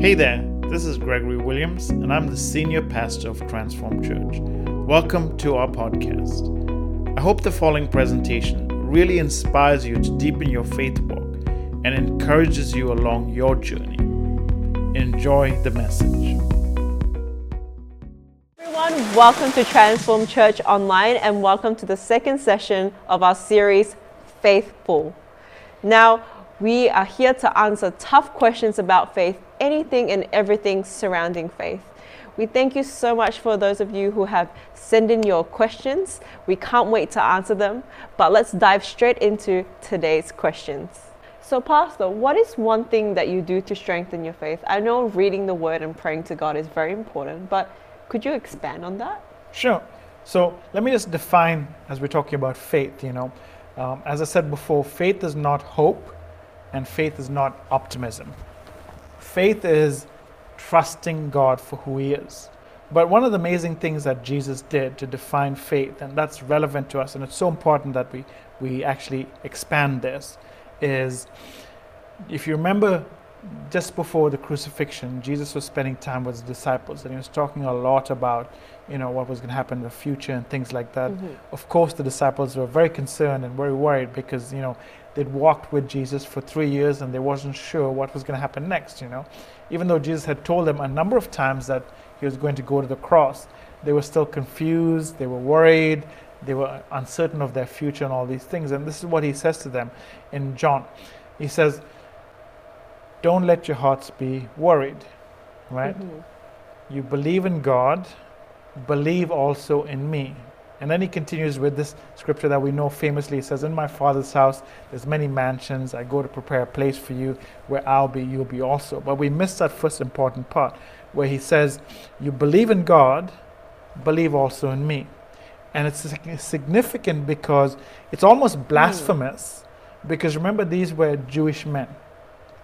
Hey there, this is Gregory Williams, and I'm the senior pastor of Transform Church. Welcome to our podcast. I hope the following presentation really inspires you to deepen your faith walk and encourages you along your journey. Enjoy the message. Everyone, welcome to Transform Church Online and welcome to the second session of our series, Faithful. Now, we are here to answer tough questions about faith, anything and everything surrounding faith. We thank you so much for those of you who have sent in your questions. We can't wait to answer them, but let's dive straight into today's questions. So, Pastor, what is one thing that you do to strengthen your faith? I know reading the word and praying to God is very important, but could you expand on that? Sure. So let me just define as we're talking about faith, you know. Um, as I said before, faith is not hope and faith is not optimism. Faith is trusting God for who He is. But one of the amazing things that Jesus did to define faith, and that's relevant to us, and it's so important that we, we actually expand this, is if you remember just before the crucifixion, Jesus was spending time with his disciples and he was talking a lot about, you know, what was going to happen in the future and things like that. Mm-hmm. Of course, the disciples were very concerned and very worried because, you know, they'd walked with Jesus for three years and they wasn't sure what was going to happen next, you know. Even though Jesus had told them a number of times that he was going to go to the cross, they were still confused, they were worried, they were uncertain of their future and all these things. And this is what he says to them in John. He says, don't let your hearts be worried, right? Mm-hmm. You believe in God, believe also in me. And then he continues with this scripture that we know famously. He says, In my father's house, there's many mansions. I go to prepare a place for you where I'll be, you'll be also. But we miss that first important part where he says, You believe in God, believe also in me. And it's significant because it's almost hmm. blasphemous. Because remember, these were Jewish men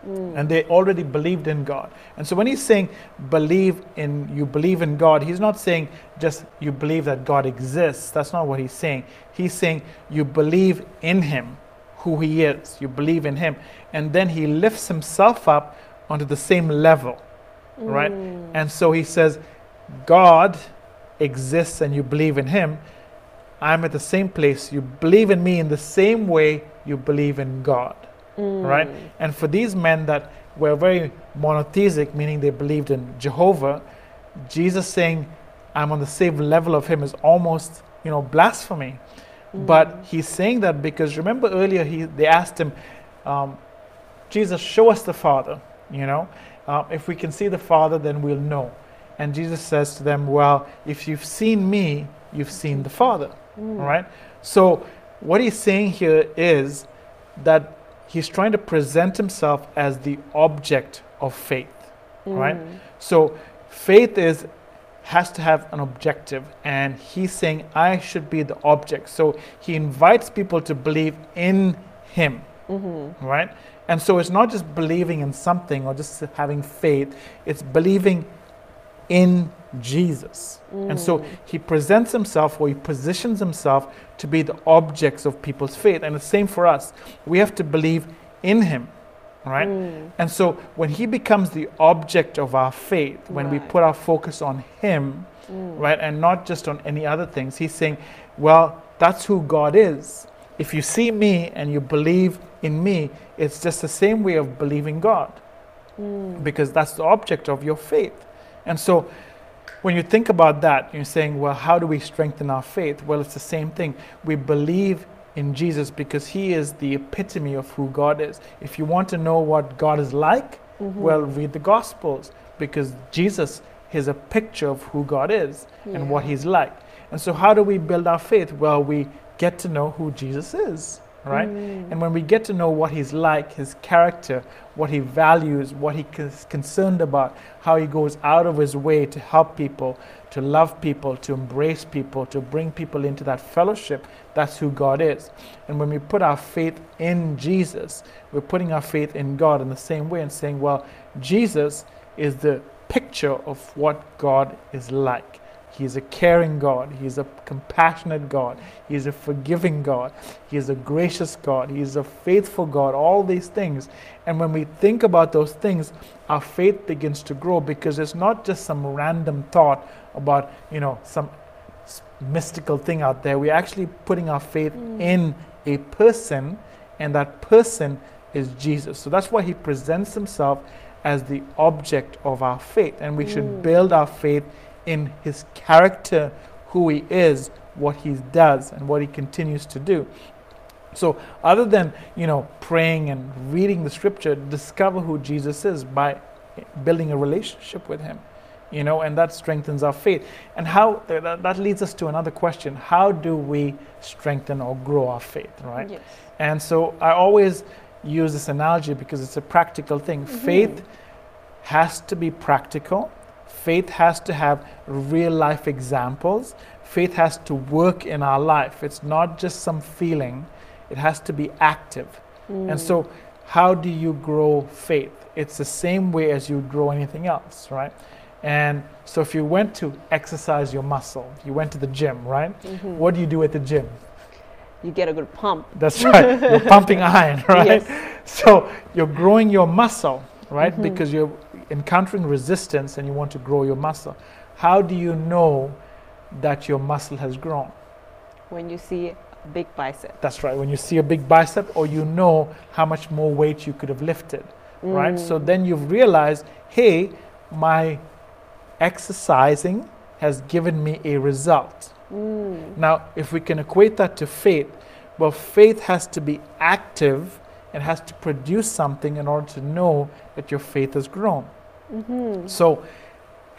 Mm. and they already believed in God. And so when he's saying believe in you believe in God, he's not saying just you believe that God exists. That's not what he's saying. He's saying you believe in him, who he is. You believe in him. And then he lifts himself up onto the same level. Right? Mm. And so he says God exists and you believe in him. I'm at the same place. You believe in me in the same way you believe in God right? And for these men that were very monotheistic, meaning they believed in Jehovah, Jesus saying, I'm on the same level of him is almost, you know, blasphemy. But he's saying that because remember earlier he, they asked him, um, Jesus, show us the Father, you know? Uh, if we can see the Father, then we'll know. And Jesus says to them, Well, if you've seen me, you've seen the Father, all right? So what he's saying here is that he's trying to present himself as the object of faith right? Mm. So faith is has to have an objective and he's saying i should be the object. So he invites people to believe in him mm-hmm. right? And so it's not just believing in something or just having faith it's believing in Jesus. And so mm. he presents himself or he positions himself to be the objects of people's faith. And the same for us. We have to believe in him. Right? Mm. And so when he becomes the object of our faith, when we put our focus on him, mm. right, and not just on any other things, he's saying, well, that's who God is. If you see me and you believe in me, it's just the same way of believing God because that's the object of your faith. And so when you think about that, you're saying, well, how do we strengthen our faith? Well, it's the same thing. We believe in Jesus because he is the epitome of who God is. If you want to know what God is like, mm-hmm. well, read the Gospels because Jesus is a picture of who God is and what he's like. And so, how do we build our faith? Well, we get to know who Jesus is, right? And when we get to know what he's like, his character, what he values, what he's concerned about, how he goes out of his way to help people, to love people, to embrace people, to bring people into that fellowship, that's who God is. And when we put our faith in Jesus, we're putting our faith in God in the same way and saying, well, Jesus is the picture of what God is like. He's a caring God. He's a compassionate God. He's a forgiving God. He's a gracious God. He's a faithful God. All these things. And when we think about those things, our faith begins to grow because it's not just some random thought about, you know, some mystical thing out there. We're actually putting our faith mm. in a person, and that person is Jesus. So that's why he presents himself as the object of our faith. And we mm. should build our faith in his character, who he is, what he does, and what he continues to do. So, other than you know praying and reading the scripture, discover who Jesus is by building a relationship with him. You know, and that strengthens our faith. And how that, that leads us to another question: How do we strengthen or grow our faith? Right. Yes. And so I always use this analogy because it's a practical thing. Mm-hmm. Faith has to be practical Faith has to have real life examples. Faith has to work in our life. It's not just some feeling, it has to be active. Mm. And so, how do you grow faith? It's the same way as you grow anything else, right? And so, if you went to exercise your muscle, you went to the gym, right? Mm-hmm. What do you do at the gym? You get a good pump. That's right. you're pumping iron, right? Yes. So, you're growing your muscle, right? Mm-hmm. Because you're encountering resistance and you want to grow your muscle, how do you know that your muscle has grown? When you see a big bicep. That's right. When you see a big bicep, or you know how much more weight you could have lifted, mm. right? So mm. then you've realized, hey, my exercising has given me a result. Mm. Now, if we can equate that to faith, well, faith has to be active and has to produce something in order to know that your faith has grown. Mm-hmm. So,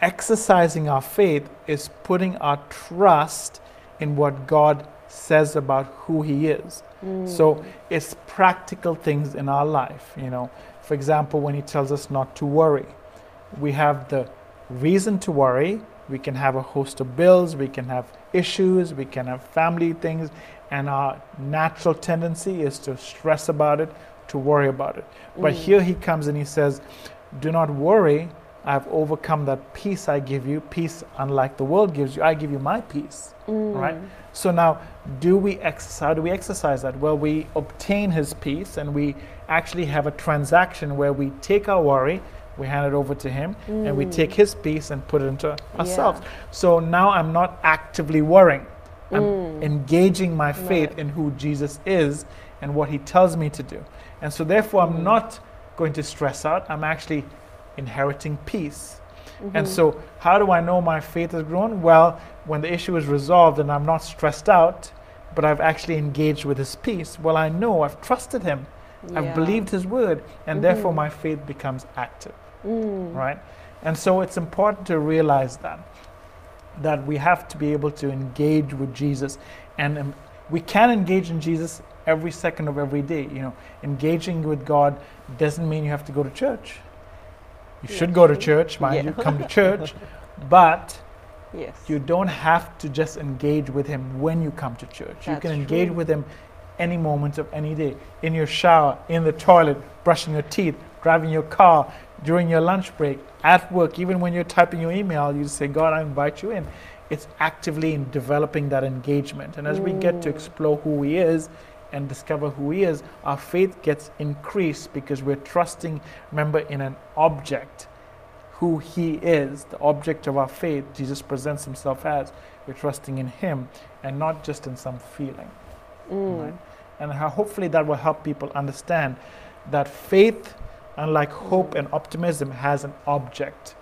exercising our faith is putting our trust in what God says about who He is. Mm. So, it's practical things in our life. You know, for example, when He tells us not to worry, we have the reason to worry. We can have a host of bills, we can have issues, we can have family things, and our natural tendency is to stress about it, to worry about it. But mm. here he comes and he says, Do not worry. I've overcome that peace I give you, peace unlike the world gives you. I give you my peace. Mm. Right? So now, do we exercise? How do we exercise that? Well, we obtain his peace and we actually have a transaction where we take our worry, we hand it over to him, mm. and we mm. take his peace and put it into ourselves. Yeah. So now I'm not actively worrying. I'm mm. engaging my faith right. in who Jesus is and what he tells me to do. And so, therefore, I'm mm. not going to stress out. I'm actually inheriting peace. Mm-hmm. And so, how do I know my faith has grown? Well, when the issue is resolved and I'm not stressed out, but I've actually engaged with his peace, well, I know I've trusted him. Yeah. I've believed his word, and mm-hmm. therefore my faith becomes active. Mm. Right? And so, it's important to realize that that we have to be able to engage with Jesus. And um, we can engage in Jesus every second of every day. You know, engaging with God doesn't mean you have to go to church. You yes. should go to church, mind yeah. you, come to church, but yes. you don't have to just engage with Him when you come to church. That's you can engage true. with Him any moment of any day in your shower, in the toilet, brushing your teeth, driving your car, during your lunch break, at work, even when you're typing your email, you say, God, I invite you in. It's actively in developing that engagement. And as mm. we get to mm. explore who He is and discover who He is, our faith gets increased because we're trusting, remember, in an object who He is, the object of our faith, Jesus presents Himself as. We're trusting in Him and not just in some feeling. Mm. Right? And hopefully that will help people understand that faith, unlike hope and optimism, has an object.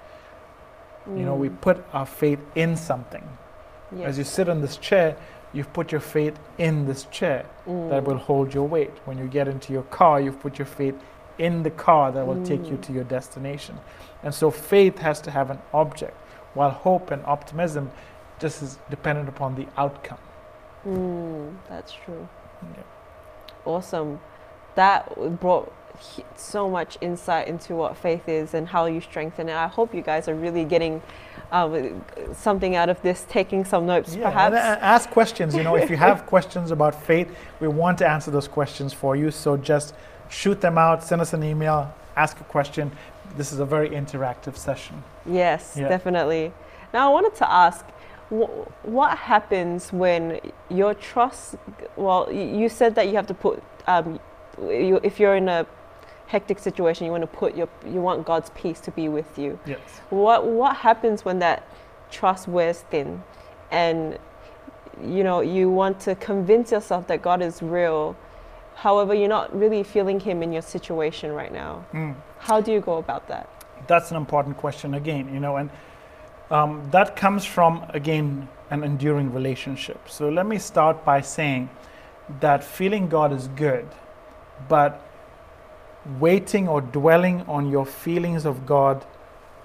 Mm. You know, we mm. put our faith in something. Yes. As you sit on this chair, you've put your faith in this chair mm. that will hold your weight. When you get into your car, you've put your faith in the car that will mm. take you mm. to your destination. And so faith has to have an object, while hope and optimism just is dependent upon the outcome. Mm, that's true. Yeah. Awesome. That brought so much insight into what faith is and how you strengthen it. I hope you guys are really getting um, something out of this, taking some notes yeah, perhaps. ask questions. You know, if you have questions about faith, we want to answer those questions for you. So just shoot them out, send us an email, ask a question. This is a very interactive session. Yes, yeah. definitely. Now, I wanted to ask wh- what happens when your trust? Well, you said that you have to put. Um, you, if you're in a hectic situation, you want to put your. You want God's peace to be with you. Yes. What What happens when that trust wears thin, and you know you want to convince yourself that God is real, however you're not really feeling Him in your situation right now. Mm. How do you go about that? That's an important question again, you know, and um, that comes from, again, an enduring relationship. So let me start by saying that feeling God is good, but waiting or dwelling on your feelings of God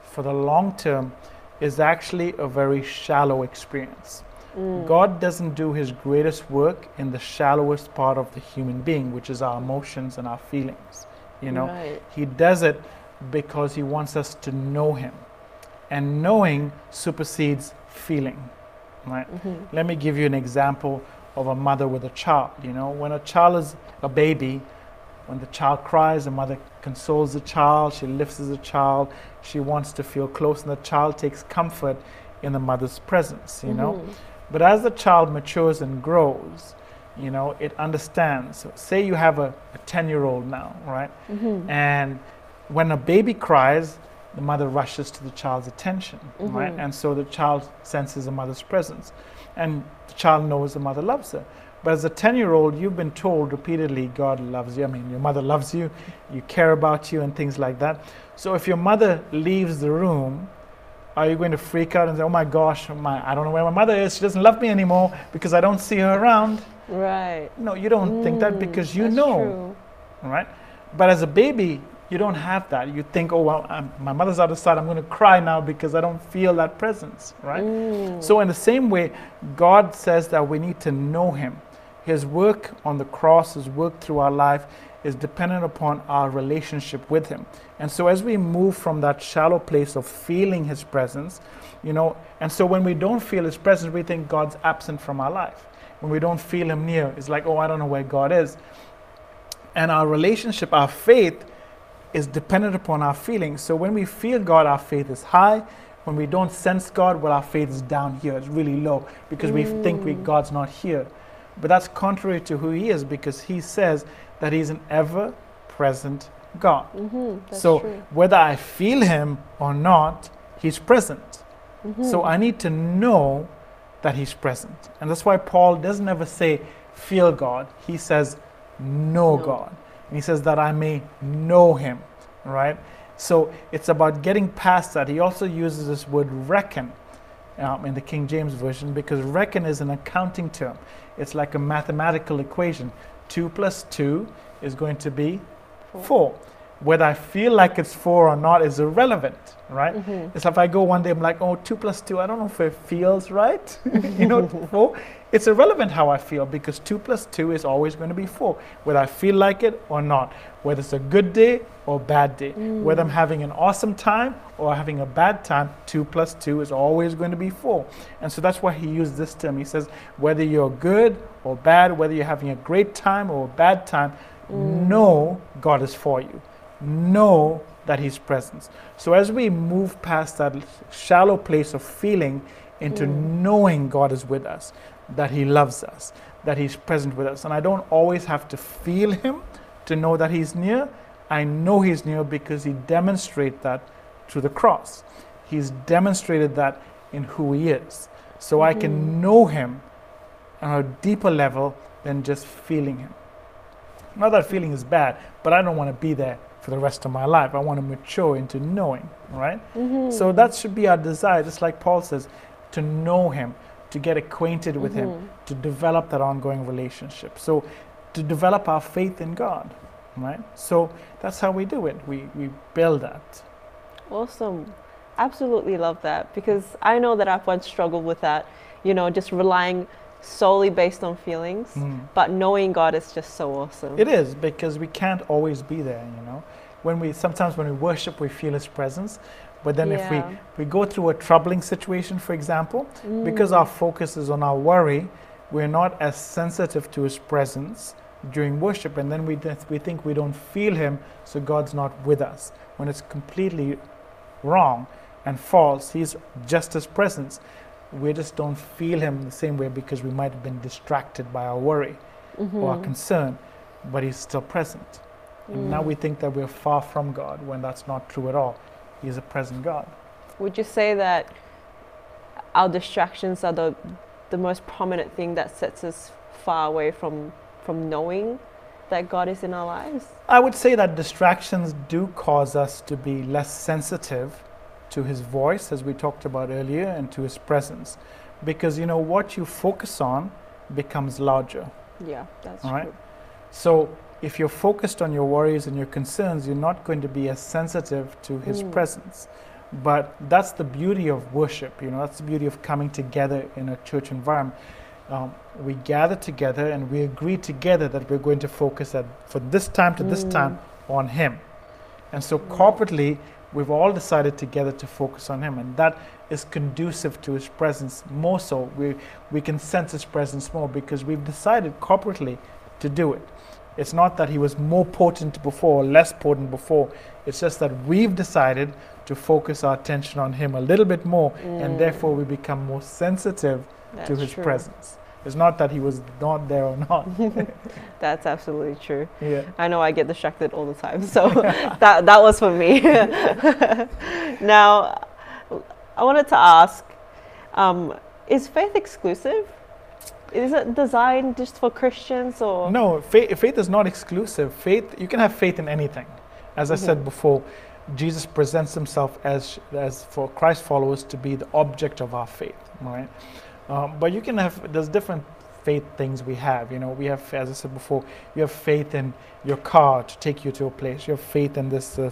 for the long term is actually a very shallow experience. Mm. God doesn't do his greatest work in the shallowest part of the human being, which is our emotions and our feelings. You know, Right. he does it because he wants us to know him. And knowing supersedes feeling. Right? Mhm. Let me give you an example of a mother with a child. You know, when a child is a baby, when the child cries, the mother consoles the child, she lifts the child, she wants to feel close, and the child takes comfort in the mother's presence, you know. Mhm. But as the child matures and grows, you know, it understands. So say you have a 10 year old now, right? Mhm. And when a baby cries, the mother rushes to the child's attention, right? Mhm. And so the child senses the mother's presence. And the child knows the mother loves her. But as a 10 year old, you've been told repeatedly, God loves you. I mean, your mother loves you, you care about you, and things like that. So if your mother leaves the room, are you going to freak out and say, oh my gosh, my, I don't know where my mother is. She doesn't love me anymore because I don't see her around? Right. No, you don't think that Mm, because you know true. right? But as a baby, you don't have that. You think, oh, well, I'm, my mother's out of sight. I'm going to cry now because I don't feel that presence, right? Mm. So, in the same way, God says that we need to know Him. His work on the cross, His work through our life, is dependent upon our relationship with Him. And so, as we move from that shallow place of feeling His presence, you know, and so when we don't feel His presence, we think God's absent from our life. When we don't feel Him near, it's like, oh, I don't know where God is. And our relationship, our faith, is dependent upon our feelings. So when we feel God, our faith is high. When we don't sense God, well, our faith is down here. It's really low because we think we, Mm. God's not here. But that's contrary to who He is because He says that He's an ever present God. Mhm, that's so true. whether I feel Him or not, He's present. So Mhm. I need to know that He's present. And that's why Paul doesn't ever say, feel God. He says, know No. God. And he says that I may know Him, right? So it's about getting past that. He also uses this word reckon um, in the King James Version because reckon is an accounting term. It's like a mathematical equation. Two plus two is going to be Four. four. Whether I feel like it's four or not is irrelevant, right? Mhm. It's if I go one day, I'm like, oh, two plus two, I don't know if it feels right. you know, four. It's irrelevant how I feel because two plus two is always going to be four, whether I feel like it or not, whether it's a good day or bad day, mm. whether I'm having an awesome time or having a bad time, two plus two is always going to be four. And so that's why he used this term. He says, whether you're good or bad, whether you're having a great time or a bad time, mm. know God is for you. Know that He's present. So as we move past that shallow place of feeling into mm. knowing God is with us, that He loves us, that He's present with us. And I don't always have to feel Him to know that He's near. I know He's near because He demonstrated that through the cross. He's demonstrated that in who He is. So I can know Him on a deeper level than just feeling Him. Not that feeling is bad, but I don't want to be there for the rest of my life. I want to mature into knowing, right? Mhm. So that should be our desire, just like Paul says, to know Him, to get acquainted with Mhm. Him, to develop that ongoing relationship. So to develop our faith in God, right? So that's how we do it. We, we build that. Awesome. Absolutely love that because I know that I've once struggled with that, you know, just relying solely based on feelings, Mm. but knowing God is just so awesome. It is because we can't always be there, you know. When we sometimes when we worship, we feel His presence, but then if we we go through a troubling situation, for example, because Mm. our focus is on our worry, we're not as sensitive to His presence during worship, and then we th- we think we don't feel Him, so God's not with us. When it's completely wrong and false, He's just His presence. we just don't feel Him the same way because we might have been distracted by our worry or our Mhm. concern, but He's still present. And now Mm. we think that we're far from God when that's not true at all. He's a present God. Would you say that our distractions are the the most prominent thing that sets us far away from from knowing that God is in our lives? I would say that distractions do cause us to be less sensitive to his voice, as we talked about earlier, and to his presence. Because, you know, what you focus on becomes larger. Yeah, that's All right. true. So, if you're focused on your worries and your concerns, you're not going to be as sensitive to his Mm. presence. But that's the beauty of worship, you know, that's the beauty of coming together in a church environment. Um, we gather together and we agree together that we're going to focus at, for this time to this Mm. time on him. And so, Mm. corporately, we've all decided together to focus on him, and that is conducive to his presence more so. We, we can sense his presence more because we've decided corporately to do it. It's not that he was more potent before or less potent before. It's just that we've decided to focus our attention on him a little bit more, and Mm. therefore we become more sensitive to his true. presence. It's not that he was not there or not. That's absolutely true. yeah. I know I get distracted all the time, so that that was for me. now, I wanted to ask: um, Is faith exclusive? Is it designed just for Christians, or No, faith, faith is not exclusive. Faith, you can have faith in anything. As I said Mhm. before, Jesus presents himself as, as for Christ followers to be the object of our faith, right? Um, but you can have, there's different faith things we have. You know, we have, as I said before, you have faith in your car to take you to a place. You have faith in this, uh,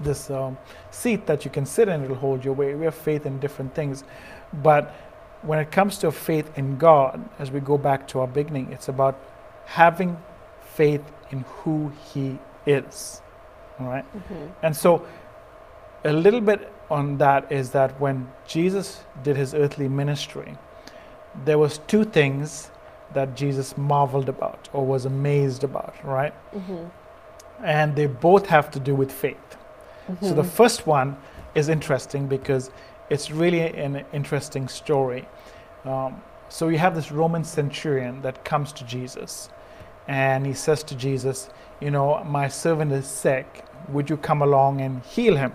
this um, seat that you can sit in, it'll hold your weight. We have faith in different things. But when it comes to faith in God, as we go back to our beginning, it's about having faith in who He is. All right? Mhm. And so, a little bit on that is that when Jesus did his earthly ministry, there was two things that Jesus marveled about or was amazed about, right? Mhm. And they both have to do with faith. So the Mhm. first one is interesting because it's really an interesting story. Um, so you have this Roman centurion that comes to Jesus, and he says to Jesus, "You know, my servant is sick. Would you come along and heal him?"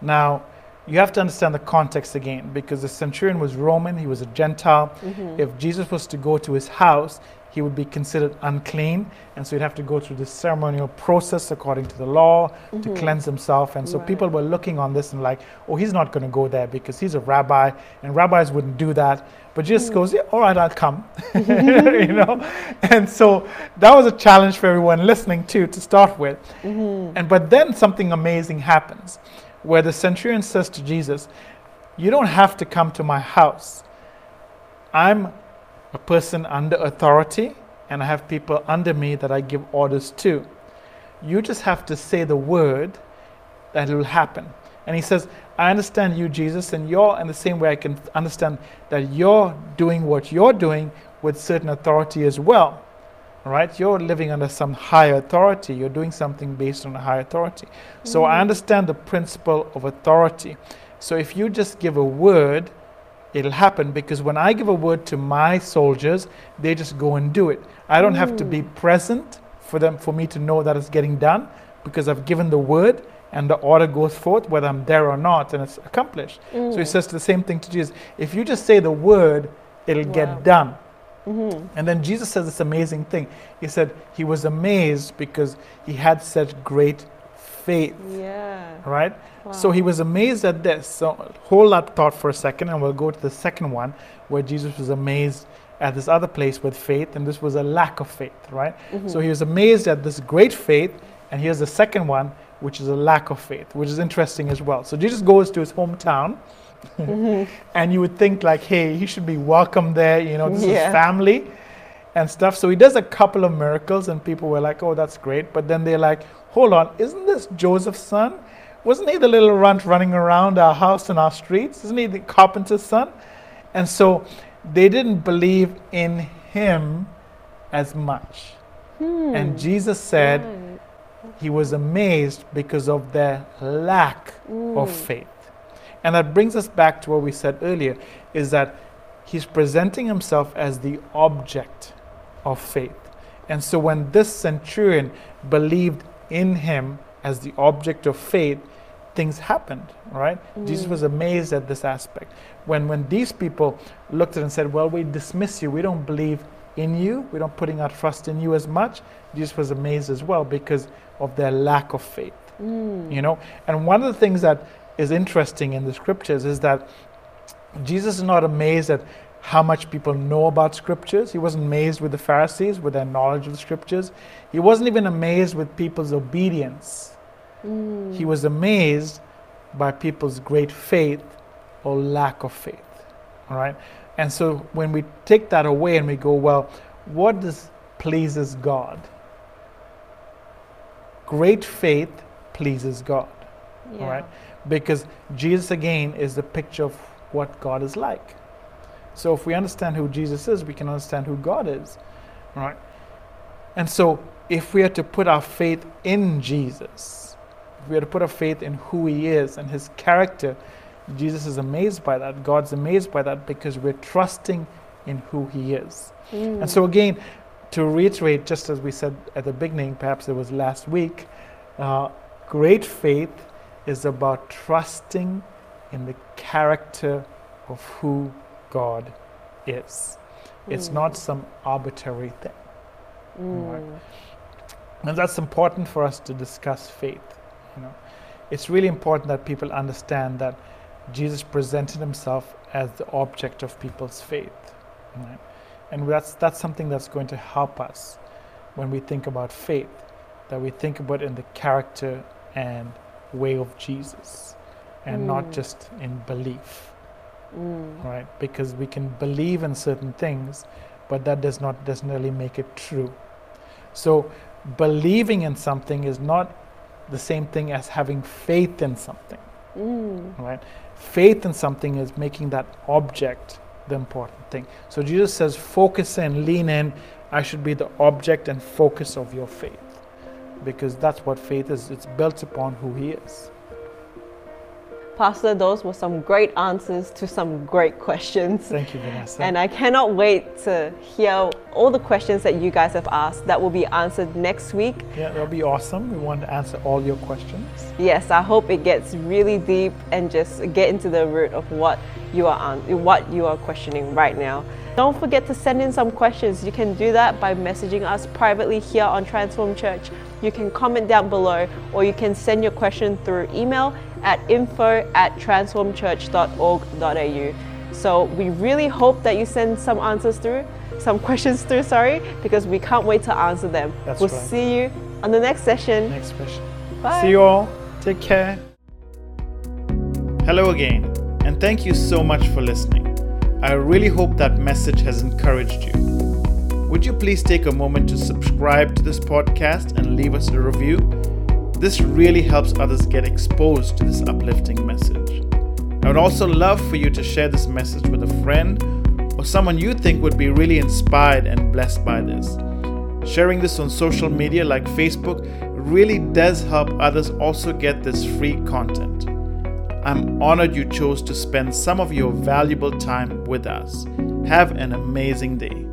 Now, you have to understand the context again because the centurion was Roman; he was a Gentile. Mhm. If Jesus was to go to his house, he would be considered unclean, and so he'd have to go through this ceremonial process according to the law to Mhm. cleanse himself. And so Right. people were looking on this and like, oh, he's not going to go there because he's a rabbi, and rabbis wouldn't do that. But Jesus Mm. goes, yeah, all right, I'll come. you know, and so that was a challenge for everyone listening too to start with. Mhm. And but then something amazing happens, where the centurion says to Jesus, "You don't have to come to my house. I'm a person under authority, and I have people under me that I give orders to. You just have to say the word, that it will happen." And he says, "I understand you, Jesus, and you're in the same way I can understand that you're doing what you're doing with certain authority as well." Right, you're living under some higher authority. You're doing something based on a higher authority. So I Mm. understand the principle of authority. So if you just give a word, it'll happen because when I give a word to my soldiers, they just go and do it. I don't have to be Mm. present for them for me to know that it's getting done because I've given the word and the order goes forth whether I'm there or not and it's accomplished. So he Mm. says the same thing to Jesus. If you just say the word, it'll Wow. get done. Mhm. And then Jesus says this amazing thing. He said he was amazed because he had such great faith, Yeah. right? So he was amazed at this. So hold that thought for a second, and we'll go to the second one where Jesus was amazed at this other place with faith, and this was a lack of faith, right? So Mhm. he was amazed at this great faith, and here's the second one, which is a lack of faith, which is interesting as well. So Jesus goes to his hometown. And you would think like, hey, he should be welcome there. You know, this Yeah. is family and stuff. So he does a couple of miracles, and people were like, oh, that's great. But then they're like, hold on, isn't this Joseph's son? Wasn't he the little runt running around our house and our streets? Isn't he the carpenter's son? And so they didn't believe in him as much. Hmm. And Jesus said Right. he was amazed because of their lack of Mm. faith. And that brings us back to what we said earlier is that he's presenting himself as the object of faith. And so when this centurion believed in him as the object of faith, things happened, right? Mm. Jesus was amazed at this aspect. When when these people looked at it and said, Well, we dismiss you, we don't believe in you, we're not putting our trust in you as much, Jesus was amazed as well because of their lack of faith. Mm. You know? And one of the things that is interesting in the scriptures is that Jesus is not amazed at how much people know about scriptures. He wasn't amazed with the Pharisees, with their knowledge of the scriptures. He wasn't even amazed with people's obedience. Mm. He was amazed by people's great faith or lack of faith. All right? And so when we take that away and we go, well, what does pleases God? Great faith pleases God. Yeah. All right? Because Jesus again is the picture of what God is like. So if we understand who Jesus is, we can understand who God is. Right? And so if we are to put our faith in Jesus, if we are to put our faith in who he is and his character, Jesus is amazed by that. God's amazed by that because we're trusting in who he is. Mm. And so again, to reiterate, just as we said at the beginning, perhaps it was last week, uh, great faith is about trusting in the character of who God is. It's mm. not some arbitrary thing. Mm. Right? And that's important for us to discuss faith. You know, it's really important that people understand that Jesus presented himself as the object of people's faith. Right? And that's that's something that's going to help us when we think about faith, that we think about in the character and way of Jesus, and mm. not just in belief. Mm. Right? Because we can believe in certain things, but that does not necessarily make it true. So, believing in something is not the same thing as having faith in something. Mm. Right? Faith in something is making that object the important thing. So Jesus says, focus in, lean in. I should be the object and focus of your faith. Because that's what faith is. It's built upon who He is. Pastor, those were some great answers to some great questions. Thank you, Vanessa. And I cannot wait to hear all the questions that you guys have asked that will be answered next week. Yeah, that'll be awesome. We want to answer all your questions. Yes, I hope it gets really deep and just get into the root of what you are on, what you are questioning right now. Don't forget to send in some questions. You can do that by messaging us privately here on Transform Church. You can comment down below or you can send your question through email at info at transformchurch.org.au. So we really hope that you send some answers through, some questions through, sorry, because we can't wait to answer them. That's we'll right. see you on the next session. Next session. Bye. See you all. Take care. Hello again, and thank you so much for listening. I really hope that message has encouraged you. Would you please take a moment to subscribe to this podcast and leave us a review? This really helps others get exposed to this uplifting message. I would also love for you to share this message with a friend or someone you think would be really inspired and blessed by this. Sharing this on social media like Facebook really does help others also get this free content. I'm honored you chose to spend some of your valuable time with us. Have an amazing day.